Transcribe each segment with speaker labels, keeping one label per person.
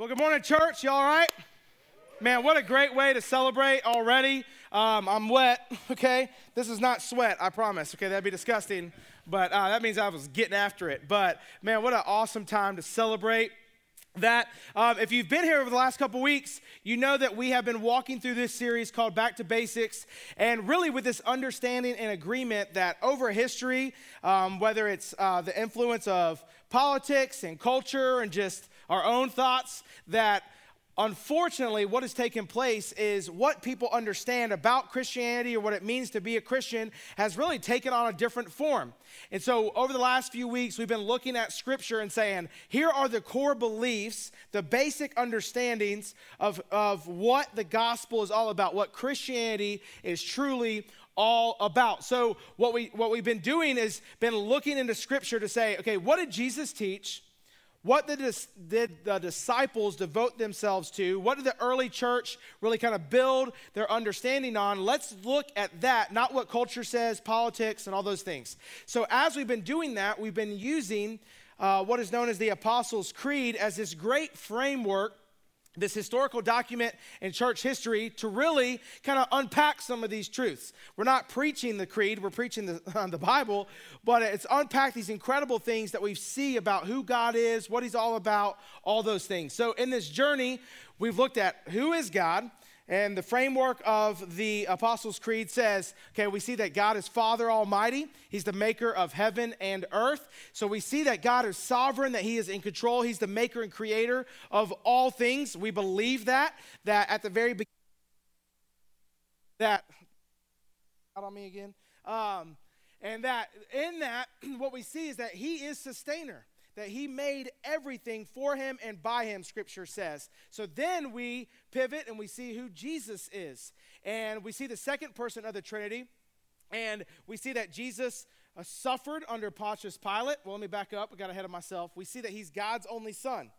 Speaker 1: Well, good morning, church. You all right? Man, what a great way to celebrate already. Um, I'm wet, okay? This is not sweat, I promise, okay? That'd be disgusting, but uh, that means I was getting after it. But man, what an awesome time to celebrate that um, if you've been here over the last couple weeks, you know that we have been walking through this series called Back to Basics, and really with this understanding and agreement that over history, um, whether it's uh, the influence of politics and culture and just our own thoughts that unfortunately what has taken place is what people understand about christianity or what it means to be a christian has really taken on a different form. And so over the last few weeks we've been looking at scripture and saying here are the core beliefs the basic understandings of, of what the gospel is all about what christianity is truly all about. So what we what we've been doing is been looking into scripture to say okay what did jesus teach what did the disciples devote themselves to? What did the early church really kind of build their understanding on? Let's look at that, not what culture says, politics, and all those things. So, as we've been doing that, we've been using uh, what is known as the Apostles' Creed as this great framework this historical document in church history to really kind of unpack some of these truths. We're not preaching the creed, we're preaching the, the Bible, but it's unpacked these incredible things that we see about who God is, what He's all about, all those things. So, in this journey, we've looked at who is God, and the framework of the Apostles' Creed says, okay, we see that God is Father Almighty. He's the maker of heaven and earth. So we see that God is sovereign, that He is in control. He's the maker and creator of all things. We believe that, that at the very beginning, that, out on me again. Um, and that in that, what we see is that He is sustainer that he made everything for him and by him, scripture says. So then we pivot and we see who Jesus is. And we see the second person of the Trinity. And we see that Jesus uh, suffered under Pontius Pilate. Well, let me back up. I got ahead of myself. We see that he's God's only son.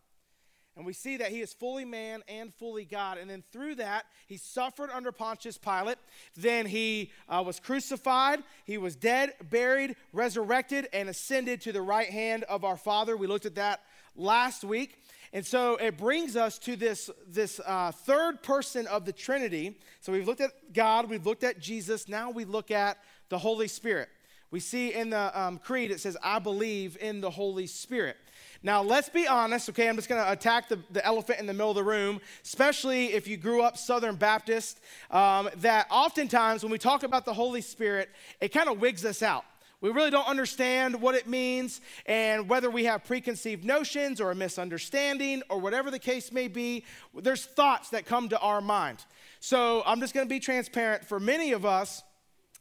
Speaker 1: And we see that he is fully man and fully God. And then through that, he suffered under Pontius Pilate. Then he uh, was crucified. He was dead, buried, resurrected, and ascended to the right hand of our Father. We looked at that last week. And so it brings us to this, this uh, third person of the Trinity. So we've looked at God, we've looked at Jesus, now we look at the Holy Spirit. We see in the um, Creed, it says, I believe in the Holy Spirit. Now, let's be honest, okay? I'm just gonna attack the, the elephant in the middle of the room, especially if you grew up Southern Baptist, um, that oftentimes when we talk about the Holy Spirit, it kind of wigs us out. We really don't understand what it means, and whether we have preconceived notions or a misunderstanding or whatever the case may be, there's thoughts that come to our mind. So I'm just gonna be transparent. For many of us,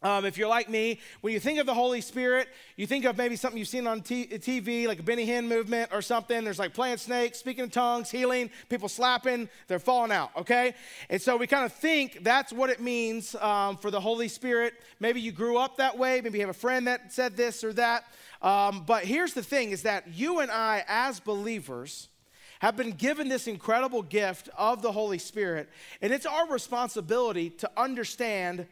Speaker 1: um, if you're like me, when you think of the Holy Spirit, you think of maybe something you've seen on t- TV, like a Benny Hinn movement or something. There's like playing snakes, speaking in tongues, healing, people slapping, they're falling out, okay? And so we kind of think that's what it means um, for the Holy Spirit. Maybe you grew up that way, maybe you have a friend that said this or that. Um, but here's the thing is that you and I, as believers, have been given this incredible gift of the Holy Spirit, and it's our responsibility to understand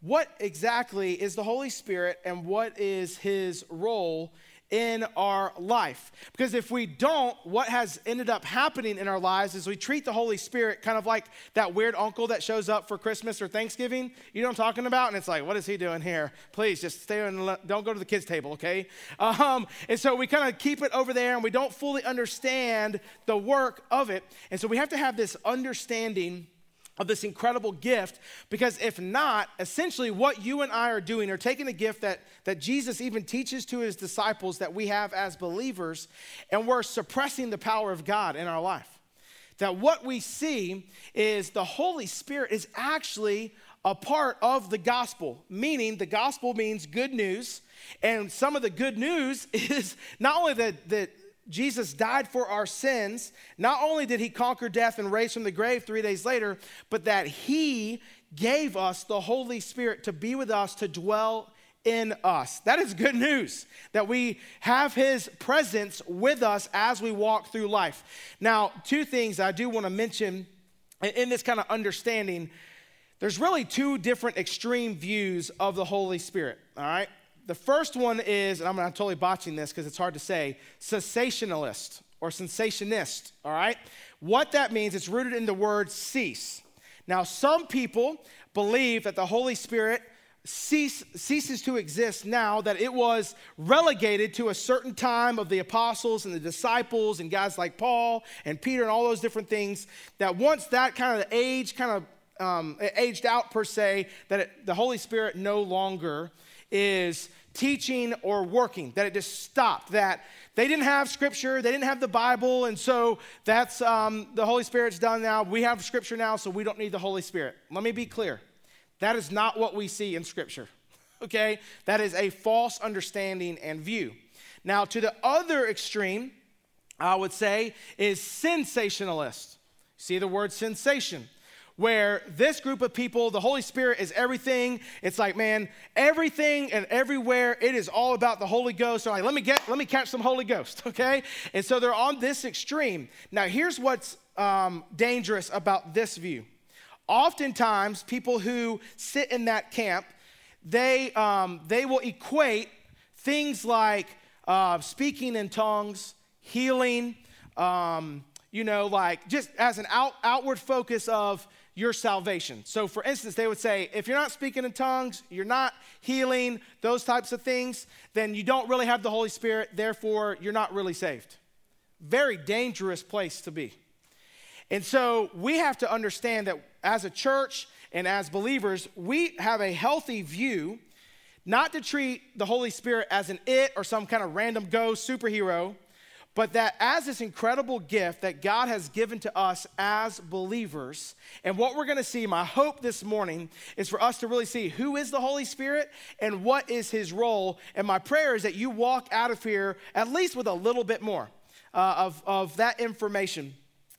Speaker 1: what exactly is the Holy Spirit and what is his role in our life. Because if we don't, what has ended up happening in our lives is we treat the Holy Spirit kind of like that weird uncle that shows up for Christmas or Thanksgiving. You know what I'm talking about? And it's like, what is he doing here? Please just stay and don't go to the kids' table, okay? Um, and so we kind of keep it over there and we don't fully understand the work of it. And so we have to have this understanding of this incredible gift because if not essentially what you and i are doing are taking a gift that, that jesus even teaches to his disciples that we have as believers and we're suppressing the power of god in our life that what we see is the holy spirit is actually a part of the gospel meaning the gospel means good news and some of the good news is not only that, that Jesus died for our sins, not only did he conquer death and raise from the grave three days later, but that he gave us the Holy Spirit to be with us, to dwell in us. That is good news that we have his presence with us as we walk through life. Now, two things I do want to mention in this kind of understanding. There's really two different extreme views of the Holy Spirit, all right? The first one is, and I'm, totally botching this because it's hard to say, cessationalist. or sensationist, all right? What that means, it's rooted in the word cease. Now, some people believe that the Holy Spirit cease, ceases to exist now, that it was relegated to a certain time of the apostles and the disciples and guys like Paul and Peter and all those different things, that once that kind of age kind of um, aged out per se, that it, the Holy Spirit no longer is teaching or working, that it just stopped, that they didn't have scripture, they didn't have the Bible, and so that's um, the Holy Spirit's done now. We have scripture now, so we don't need the Holy Spirit. Let me be clear. That is not what we see in Scripture, okay? That is a false understanding and view. Now, to the other extreme, I would say, is sensationalist. See the word sensation where this group of people, the Holy Spirit is everything. It's like, man, everything and everywhere, it is all about the Holy Ghost. So like, let me get, let me catch some Holy Ghost, okay? And so they're on this extreme. Now, here's what's um, dangerous about this view oftentimes people who sit in that camp they, um, they will equate things like uh, speaking in tongues healing um, you know like just as an out, outward focus of your salvation. So for instance they would say if you're not speaking in tongues you're not healing those types of things then you don't really have the holy spirit therefore you're not really saved. Very dangerous place to be. And so we have to understand that as a church and as believers, we have a healthy view not to treat the Holy Spirit as an it or some kind of random ghost superhero, but that as this incredible gift that God has given to us as believers. And what we're gonna see, my hope this morning is for us to really see who is the Holy Spirit and what is his role. And my prayer is that you walk out of here at least with a little bit more uh, of, of that information.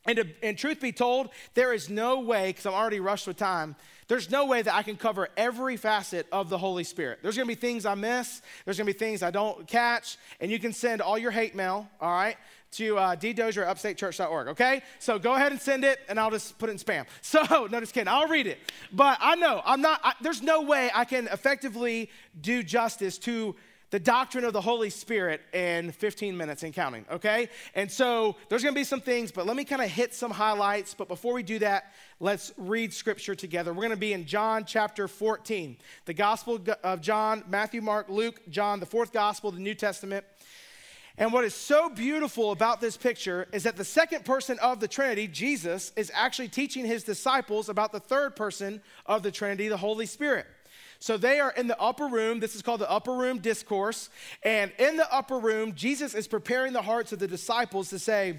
Speaker 1: And, to, and truth be told, there is no way, because I'm already rushed with time, there's no way that I can cover every facet of the Holy Spirit. There's gonna be things I miss, there's gonna be things I don't catch, and you can send all your hate mail, all right, to uh, ddozier at upstatechurch.org, okay? So go ahead and send it, and I'll just put it in spam. So, no, just kidding, I'll read it. But I know, I'm not, I, there's no way I can effectively do justice to the doctrine of the Holy Spirit in 15 minutes and counting, okay? And so there's gonna be some things, but let me kind of hit some highlights. But before we do that, let's read scripture together. We're gonna be in John chapter 14, the Gospel of John, Matthew, Mark, Luke, John, the fourth Gospel, the New Testament. And what is so beautiful about this picture is that the second person of the Trinity, Jesus, is actually teaching his disciples about the third person of the Trinity, the Holy Spirit. So they are in the upper room. This is called the upper room discourse. And in the upper room, Jesus is preparing the hearts of the disciples to say,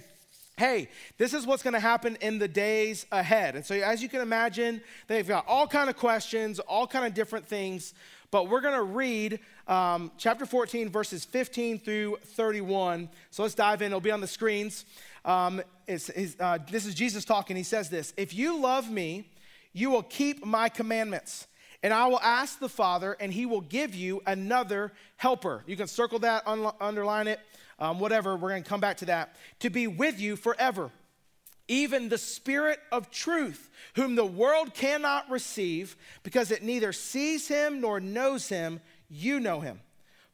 Speaker 1: hey this is what's going to happen in the days ahead. And so as you can imagine they've got all kind of questions all kind of different things. But we're going to read um, chapter 14 verses 15 through 31 so let's dive in. It'll be on the screens. Um, it's, it's, uh, this is jesus talking. He says this if you love me you will keep my commandments and I will ask the Father, and he will give you another helper. You can circle that, un- underline it, um, whatever. We're going to come back to that. To be with you forever. Even the Spirit of truth, whom the world cannot receive because it neither sees him nor knows him, you know him.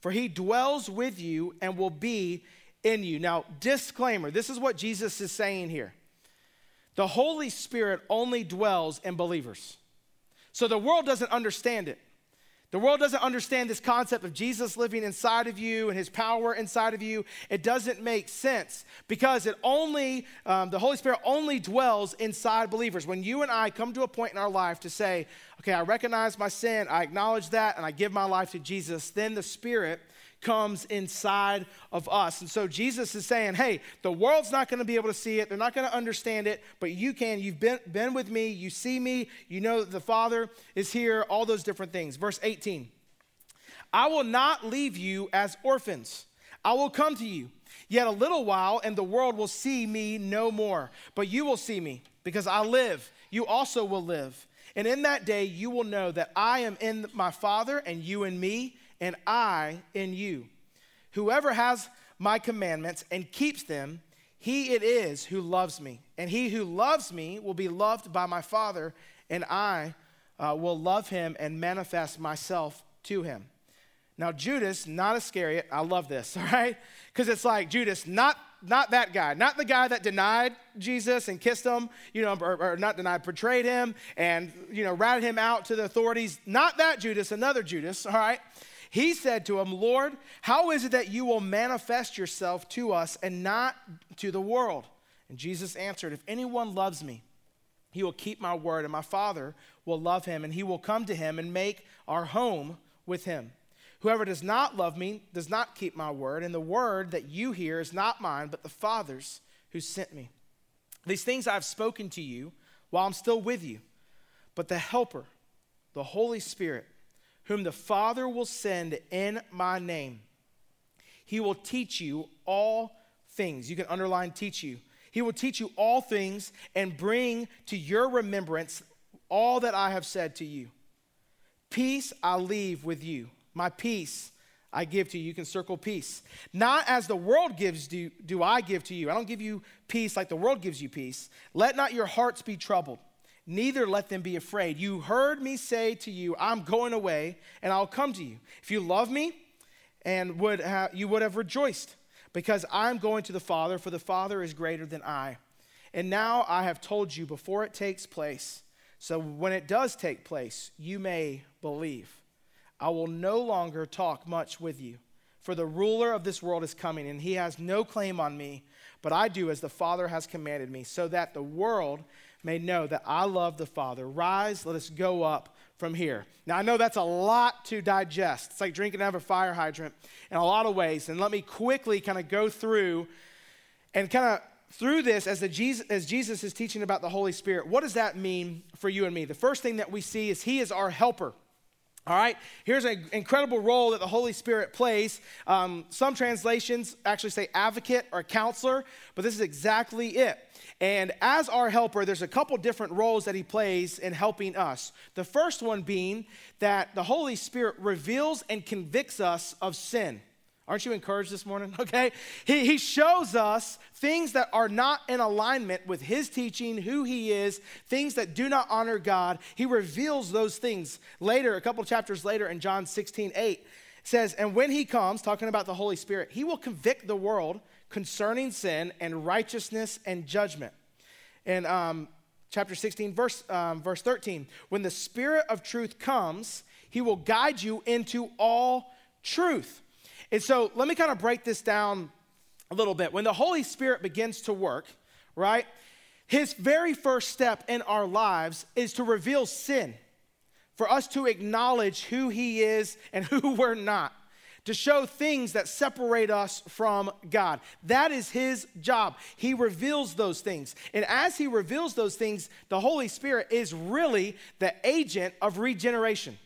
Speaker 1: For he dwells with you and will be in you. Now, disclaimer this is what Jesus is saying here. The Holy Spirit only dwells in believers. So the world doesn't understand it. The world doesn't understand this concept of Jesus living inside of you and his power inside of you. It doesn't make sense because it only, um, the Holy Spirit only dwells inside believers. When you and I come to a point in our life to say, okay, I recognize my sin, I acknowledge that, and I give my life to Jesus, then the Spirit comes inside of us. And so Jesus is saying, hey, the world's not going to be able to see it, they're not going to understand it, but you can. You've been, been with me, you see me, you know that the Father is here, all those different things. Verse 18 I will not leave you as orphans, I will come to you. Yet a little while, and the world will see me no more. But you will see me, because I live. You also will live. And in that day, you will know that I am in my Father, and you in me, and I in you. Whoever has my commandments and keeps them, he it is who loves me. And he who loves me will be loved by my Father, and I uh, will love him and manifest myself to him. Now, Judas, not Iscariot, I love this, all right? Because it's like Judas, not, not that guy, not the guy that denied Jesus and kissed him, you know, or, or not denied, betrayed him and, you know, ratted him out to the authorities. Not that Judas, another Judas, all right? He said to him, Lord, how is it that you will manifest yourself to us and not to the world? And Jesus answered, If anyone loves me, he will keep my word, and my Father will love him, and he will come to him and make our home with him. Whoever does not love me does not keep my word, and the word that you hear is not mine, but the Father's who sent me. These things I have spoken to you while I'm still with you. But the Helper, the Holy Spirit, whom the Father will send in my name, he will teach you all things. You can underline teach you. He will teach you all things and bring to your remembrance all that I have said to you. Peace I leave with you my peace I give to you. You can circle peace. Not as the world gives, do, do I give to you. I don't give you peace like the world gives you peace. Let not your hearts be troubled, neither let them be afraid. You heard me say to you, I'm going away, and I'll come to you. If you love me, and would have, you would have rejoiced, because I'm going to the Father, for the Father is greater than I. And now I have told you before it takes place, so when it does take place, you may believe. I will no longer talk much with you, for the ruler of this world is coming, and he has no claim on me, but I do as the Father has commanded me, so that the world may know that I love the Father. Rise, let us go up from here. Now, I know that's a lot to digest. It's like drinking out of a fire hydrant in a lot of ways. And let me quickly kind of go through and kind of through this as, the Jesus, as Jesus is teaching about the Holy Spirit. What does that mean for you and me? The first thing that we see is He is our helper. All right, here's an incredible role that the Holy Spirit plays. Um, some translations actually say advocate or counselor, but this is exactly it. And as our helper, there's a couple different roles that he plays in helping us. The first one being that the Holy Spirit reveals and convicts us of sin. Aren't you encouraged this morning? Okay. He, he shows us things that are not in alignment with his teaching, who he is, things that do not honor God. He reveals those things later, a couple chapters later in John 16, 8. says, And when he comes, talking about the Holy Spirit, he will convict the world concerning sin and righteousness and judgment. In um, chapter 16, verse, um, verse 13, when the Spirit of truth comes, he will guide you into all truth. And so let me kind of break this down a little bit. When the Holy Spirit begins to work, right, his very first step in our lives is to reveal sin, for us to acknowledge who he is and who we're not, to show things that separate us from God. That is his job. He reveals those things. And as he reveals those things, the Holy Spirit is really the agent of regeneration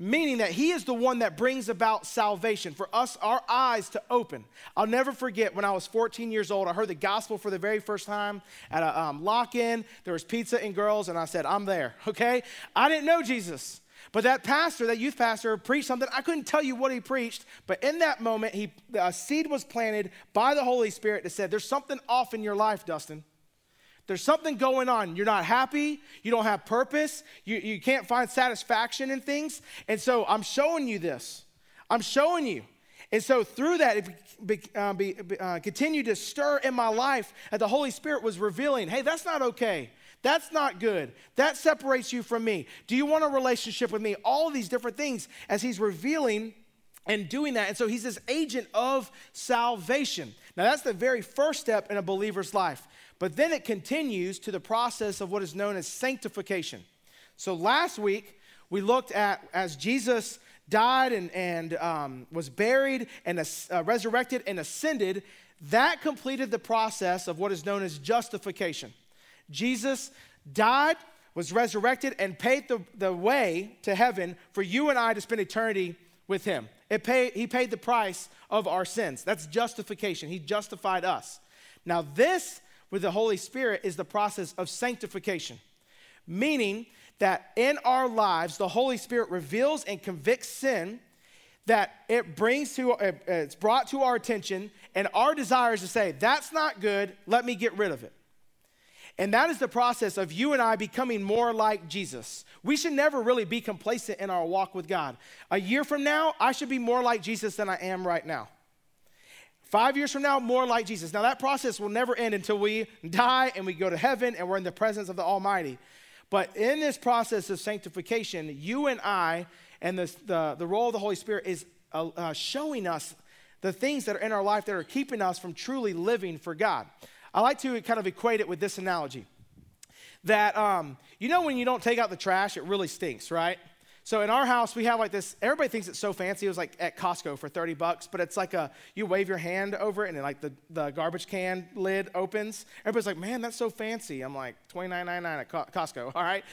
Speaker 1: meaning that he is the one that brings about salvation. For us our eyes to open. I'll never forget when i was 14 years old i heard the gospel for the very first time at a um, lock-in. There was pizza and girls and i said i'm there okay? I didn't know jesus but that pastor that youth pastor preached something. I couldn't tell you what he preached but in that moment he a seed was planted by the holy spirit that said there's something off in your life dustin there's something going on. You're not happy. You don't have purpose. You, you can't find satisfaction in things. And so I'm showing you this. I'm showing you. And so through that, it be, uh, be, uh, continued to stir in my life, that the Holy Spirit was revealing, hey, that's not okay. That's not good. That separates you from me. Do you want a relationship with me? All these different things as he's revealing and doing that. And so he's this agent of salvation. Now, that's the very first step in a believer's life. But then it continues to the process of what is known as sanctification. So last week, we looked at as Jesus died and, and um, was buried and uh, resurrected and ascended, that completed the process of what is known as justification. Jesus died, was resurrected, and paid the, the way to heaven for you and I to spend eternity with him. It paid, he paid the price of our sins. That's justification. He justified us. Now, this with the Holy Spirit is the process of sanctification, meaning that in our lives, the Holy Spirit reveals and convicts sin that it brings to uh, it's brought to our attention and our desire is to say that's not good let me get rid of it And that is the process of you and I becoming more like Jesus. We should never really be complacent in our walk with God. A year from now, I should be more like Jesus than I am right now. Five years from now, more like Jesus. Now, that process will never end until we die and we go to heaven and we're in the presence of the Almighty. But in this process of sanctification, you and I, and the, the, the role of the Holy Spirit is uh, uh, showing us the things that are in our life that are keeping us from truly living for God. I like to kind of equate it with this analogy that, um, you know, when you don't take out the trash, it really stinks, right? So in our house, we have like this. Everybody thinks it's so fancy. It was like at Costco for 30 bucks, but it's like a you wave your hand over it and like the, the garbage can lid opens. Everybody's like, man, that's so fancy. I'm like 29.99 at Costco. All right,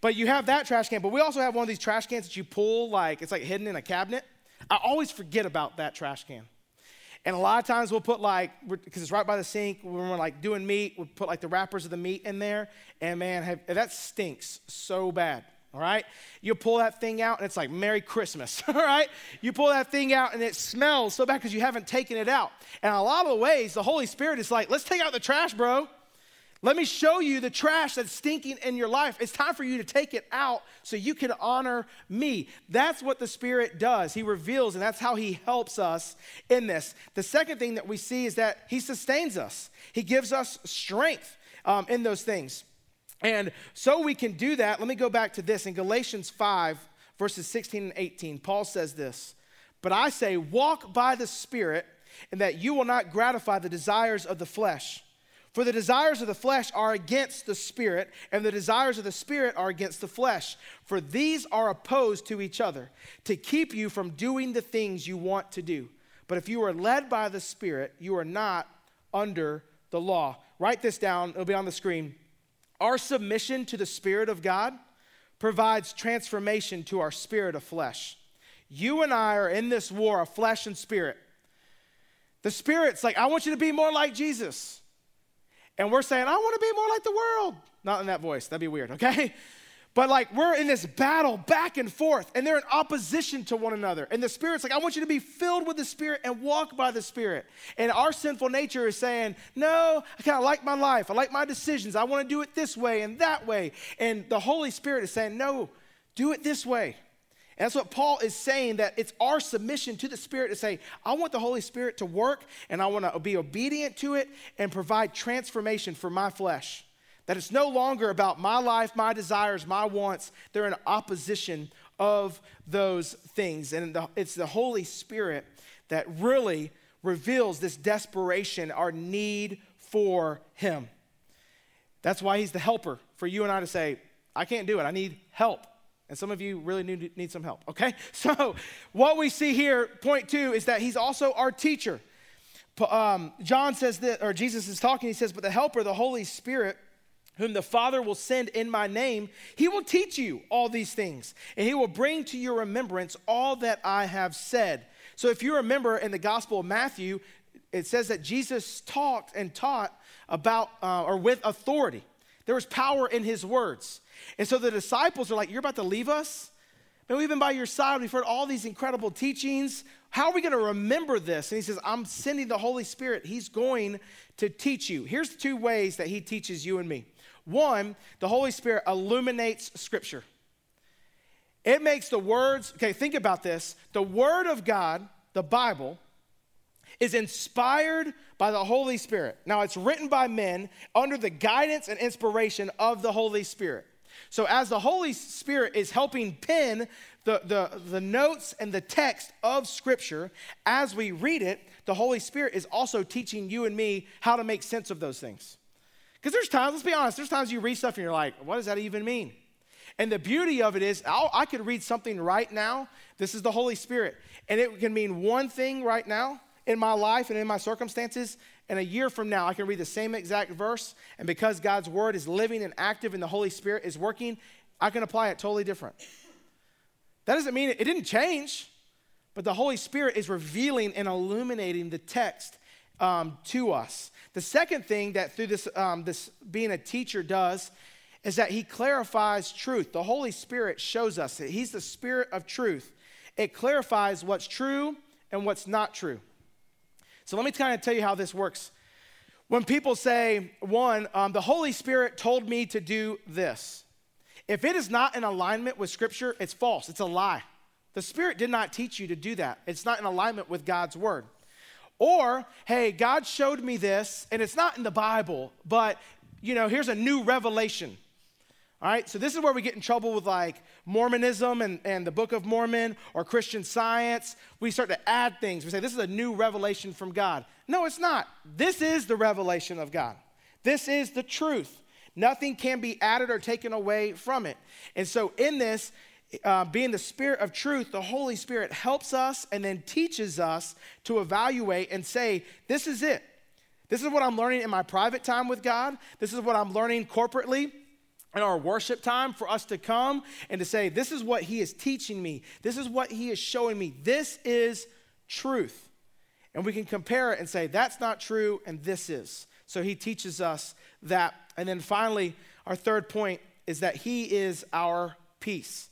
Speaker 1: but you have that trash can. But we also have one of these trash cans that you pull like it's like hidden in a cabinet. I always forget about that trash can. And a lot of times we'll put like, because it's right by the sink, when we're like doing meat, we'll put like the wrappers of the meat in there. And man, have, that stinks so bad all right? You pull that thing out and it's like Merry Christmas, all right? You pull that thing out and it smells so bad because you haven't taken it out. And a lot of the ways, the Holy Spirit is like, let's take out the trash, bro. Let me show you the trash that's stinking in your life. It's time for you to take it out so you can honor me. That's what the Spirit does. He reveals, and that's how He helps us in this. The second thing that we see is that He sustains us, He gives us strength um, in those things. And so we can do that. Let me go back to this in Galatians 5, verses 16 and 18. Paul says this But I say, walk by the Spirit, and that you will not gratify the desires of the flesh. For the desires of the flesh are against the Spirit, and the desires of the Spirit are against the flesh. For these are opposed to each other, to keep you from doing the things you want to do. But if you are led by the Spirit, you are not under the law. Write this down, it'll be on the screen. Our submission to the Spirit of God provides transformation to our spirit of flesh. You and I are in this war of flesh and spirit. The Spirit's like, I want you to be more like Jesus. And we're saying, I want to be more like the world. Not in that voice, that'd be weird, okay? But like we're in this battle back and forth, and they're in opposition to one another. And the Spirit's like, I want you to be filled with the Spirit and walk by the Spirit. And our sinful nature is saying, No, I kind of like my life. I like my decisions. I want to do it this way and that way. And the Holy Spirit is saying, No, do it this way. And that's what Paul is saying that it's our submission to the Spirit to say, I want the Holy Spirit to work and I want to be obedient to it and provide transformation for my flesh. That it's no longer about my life, my desires, my wants. They're in opposition of those things. And it's the Holy Spirit that really reveals this desperation, our need for Him. That's why He's the helper for you and I to say, I can't do it, I need help. And some of you really need, need some help, okay? So, what we see here, point two, is that He's also our teacher. Um, John says that, or Jesus is talking, he says, But the helper, the Holy Spirit, whom the Father will send in my name, he will teach you all these things, and he will bring to your remembrance all that I have said. So, if you remember in the Gospel of Matthew, it says that Jesus talked and taught about uh, or with authority. There was power in his words. And so the disciples are like, You're about to leave us? Man, we've been by your side. We've heard all these incredible teachings. How are we going to remember this? And he says, I'm sending the Holy Spirit. He's going to teach you. Here's two ways that he teaches you and me. One, the Holy Spirit illuminates Scripture. It makes the words, okay, think about this. The Word of God, the Bible, is inspired by the Holy Spirit. Now, it's written by men under the guidance and inspiration of the Holy Spirit. So, as the Holy Spirit is helping pen the, the, the notes and the text of Scripture, as we read it, the Holy Spirit is also teaching you and me how to make sense of those things. Because there's times, let's be honest, there's times you read stuff and you're like, what does that even mean? And the beauty of it is, i could read something right now. This is the Holy Spirit. And it can mean one thing right now in my life and in my circumstances. And a year from now, I can read the same exact verse. And because God's word is living and active and the Holy Spirit is working, I can apply it totally different. That doesn't mean it, it didn't change, but the Holy Spirit is revealing and illuminating the text um, to us. The second thing that through this, um, this being a teacher does is that he clarifies truth. The Holy Spirit shows us that he's the spirit of truth. It clarifies what's true and what's not true. So let me kind of tell you how this works. When people say, one, um, the Holy Spirit told me to do this, if it is not in alignment with Scripture, it's false, it's a lie. The Spirit did not teach you to do that, it's not in alignment with God's Word. Or, hey, God showed me this, and it's not in the Bible, but you know, here's a new revelation. All right, so this is where we get in trouble with like Mormonism and, and the Book of Mormon or Christian science. We start to add things. We say, this is a new revelation from God. No, it's not. This is the revelation of God. This is the truth. Nothing can be added or taken away from it. And so, in this, uh, being the Spirit of truth, the Holy Spirit helps us and then teaches us to evaluate and say, this is it. This is what I'm learning in my private time with God. This is what I'm learning corporately in our worship time for us to come and to say, This is what He is teaching me. This is what He is showing me. This is truth. And we can compare it and say, That's not true, and this is. So He teaches us that. And then finally, our third point is that He is our peace.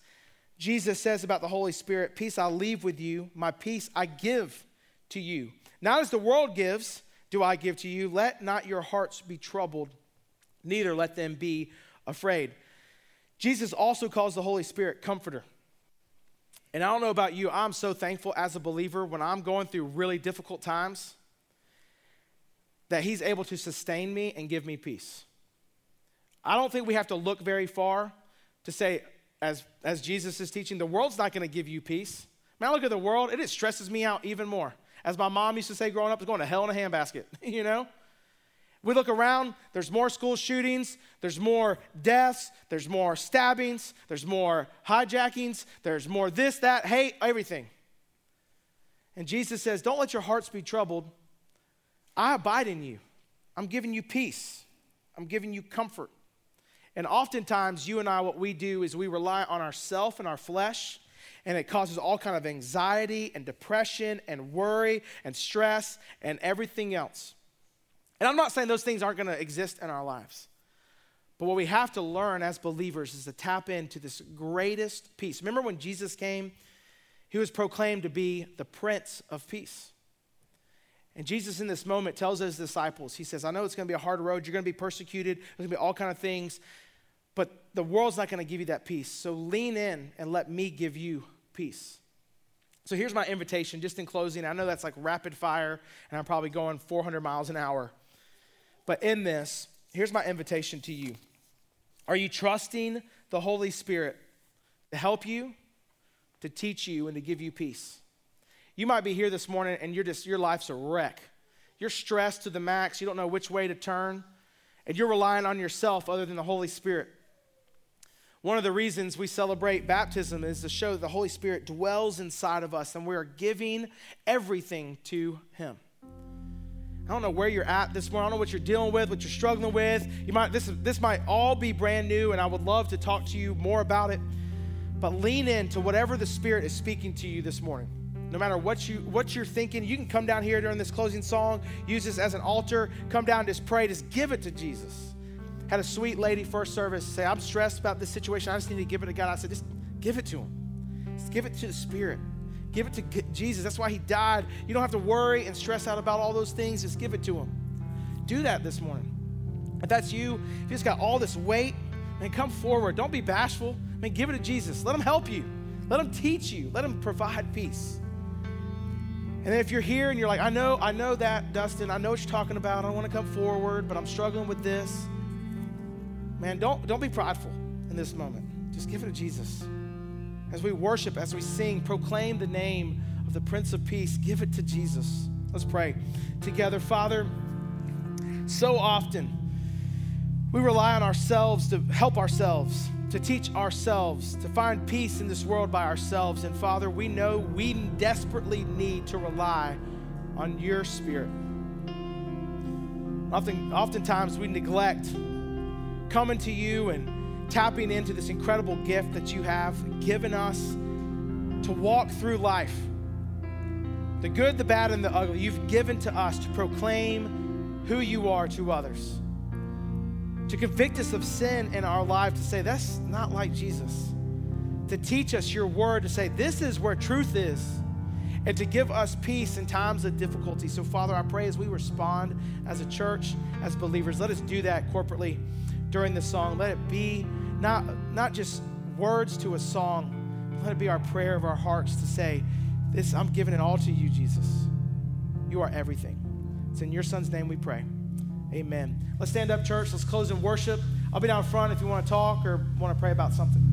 Speaker 1: Jesus says about the Holy Spirit, Peace I leave with you, my peace I give to you. Not as the world gives, do I give to you. Let not your hearts be troubled, neither let them be afraid. Jesus also calls the Holy Spirit comforter. And I don't know about you, I'm so thankful as a believer when I'm going through really difficult times that He's able to sustain me and give me peace. I don't think we have to look very far to say, as, as Jesus is teaching, the world's not going to give you peace. Man, I look at the world, it, it stresses me out even more. As my mom used to say growing up, it's going to hell in a handbasket, you know? We look around, there's more school shootings, there's more deaths, there's more stabbings, there's more hijackings, there's more this, that, hate, everything. And Jesus says, Don't let your hearts be troubled. I abide in you. I'm giving you peace, I'm giving you comfort. And oftentimes, you and I, what we do is we rely on ourself and our flesh, and it causes all kind of anxiety and depression and worry and stress and everything else. And I'm not saying those things aren't going to exist in our lives. But what we have to learn as believers is to tap into this greatest peace. Remember when Jesus came, he was proclaimed to be the Prince of Peace. And Jesus in this moment tells his disciples, he says, I know it's going to be a hard road. You're going to be persecuted. There's going to be all kind of things. The world's not going to give you that peace. So lean in and let me give you peace. So here's my invitation, just in closing. I know that's like rapid fire, and I'm probably going 400 miles an hour. But in this, here's my invitation to you Are you trusting the Holy Spirit to help you, to teach you, and to give you peace? You might be here this morning and you're just, your life's a wreck. You're stressed to the max, you don't know which way to turn, and you're relying on yourself other than the Holy Spirit. One of the reasons we celebrate baptism is to show that the Holy Spirit dwells inside of us and we are giving everything to Him. I don't know where you're at this morning. I don't know what you're dealing with, what you're struggling with. You might this this might all be brand new, and I would love to talk to you more about it. But lean into whatever the Spirit is speaking to you this morning. No matter what you what you're thinking, you can come down here during this closing song, use this as an altar, come down, just pray, just give it to Jesus. Had a sweet lady first service say, I'm stressed about this situation. I just need to give it to God. I said, just give it to him. Just give it to the Spirit. Give it to Jesus. That's why he died. You don't have to worry and stress out about all those things. Just give it to him. Do that this morning. If that's you, if you just got all this weight, man, come forward. Don't be bashful. Man, give it to Jesus. Let him help you. Let him teach you. Let him provide peace. And if you're here and you're like, I know, I know that, Dustin, I know what you're talking about. I don't want to come forward, but I'm struggling with this. Man, don't, don't be prideful in this moment. Just give it to Jesus. As we worship, as we sing, proclaim the name of the Prince of Peace. Give it to Jesus. Let's pray together. Father, so often we rely on ourselves to help ourselves, to teach ourselves, to find peace in this world by ourselves. And Father, we know we desperately need to rely on your Spirit. Often, oftentimes we neglect coming to you and tapping into this incredible gift that you have given us to walk through life. The good, the bad, and the ugly, you've given to us to proclaim who you are to others. To convict us of sin in our life, to say, that's not like Jesus. To teach us your word, to say, this is where truth is. and to give us peace in times of difficulty. So, Father, I pray as we respond as a church, as believers, let us do that corporately during the song. Let it be not, not just words to a song, let it be our prayer of our hearts to say, This, I'm giving it all to you, Jesus. You are everything. It's in your son's name we pray. Amen. Let's stand up, church. Let's close in worship. I'll be down front if you want to talk or want to pray about something.